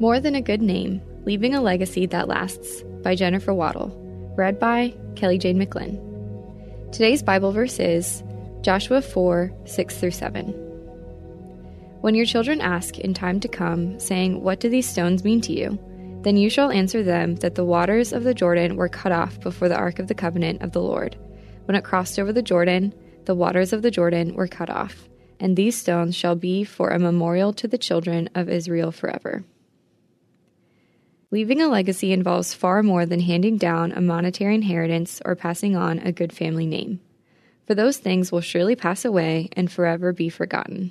More Than a Good Name Leaving a Legacy That Lasts by Jennifer Waddle. Read by Kelly Jane McLinn. Today's Bible verse is Joshua 4 6 through 7. When your children ask in time to come, saying, What do these stones mean to you? Then you shall answer them that the waters of the Jordan were cut off before the ark of the covenant of the Lord. When it crossed over the Jordan, the waters of the Jordan were cut off, and these stones shall be for a memorial to the children of Israel forever. Leaving a legacy involves far more than handing down a monetary inheritance or passing on a good family name. For those things will surely pass away and forever be forgotten.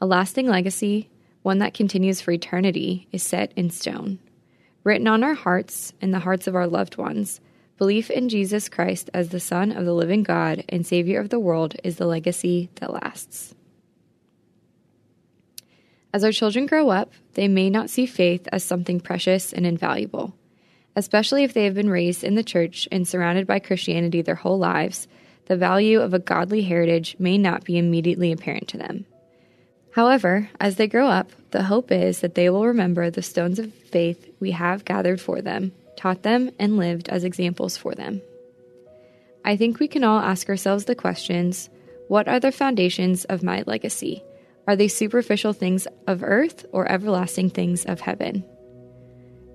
A lasting legacy, one that continues for eternity, is set in stone. Written on our hearts and the hearts of our loved ones, belief in Jesus Christ as the Son of the living God and Savior of the world is the legacy that lasts. As our children grow up, they may not see faith as something precious and invaluable. Especially if they have been raised in the church and surrounded by Christianity their whole lives, the value of a godly heritage may not be immediately apparent to them. However, as they grow up, the hope is that they will remember the stones of faith we have gathered for them, taught them, and lived as examples for them. I think we can all ask ourselves the questions What are the foundations of my legacy? Are they superficial things of earth or everlasting things of heaven?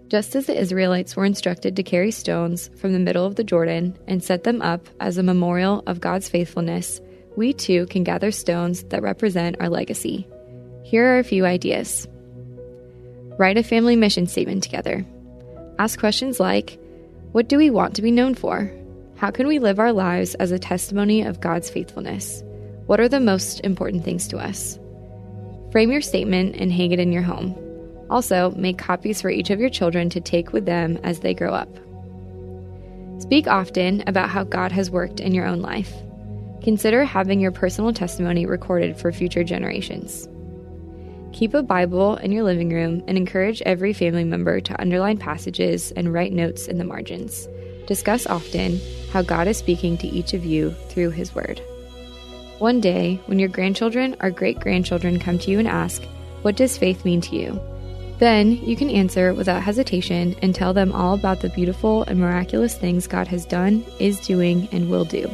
Just as the Israelites were instructed to carry stones from the middle of the Jordan and set them up as a memorial of God's faithfulness, we too can gather stones that represent our legacy. Here are a few ideas. Write a family mission statement together. Ask questions like What do we want to be known for? How can we live our lives as a testimony of God's faithfulness? What are the most important things to us? Frame your statement and hang it in your home. Also, make copies for each of your children to take with them as they grow up. Speak often about how God has worked in your own life. Consider having your personal testimony recorded for future generations. Keep a Bible in your living room and encourage every family member to underline passages and write notes in the margins. Discuss often how God is speaking to each of you through His Word. One day, when your grandchildren or great grandchildren come to you and ask, What does faith mean to you? Then you can answer without hesitation and tell them all about the beautiful and miraculous things God has done, is doing, and will do.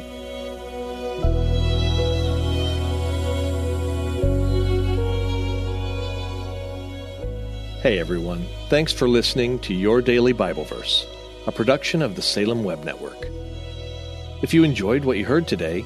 Hey everyone, thanks for listening to Your Daily Bible Verse, a production of the Salem Web Network. If you enjoyed what you heard today,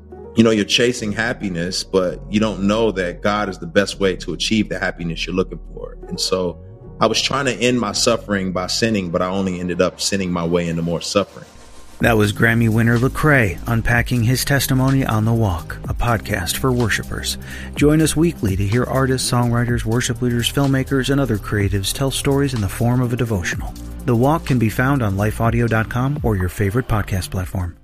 you know, you're chasing happiness, but you don't know that God is the best way to achieve the happiness you're looking for. And so I was trying to end my suffering by sinning, but I only ended up sinning my way into more suffering. That was Grammy winner Lecrae unpacking his testimony on The Walk, a podcast for worshipers. Join us weekly to hear artists, songwriters, worship leaders, filmmakers, and other creatives tell stories in the form of a devotional. The Walk can be found on lifeaudio.com or your favorite podcast platform.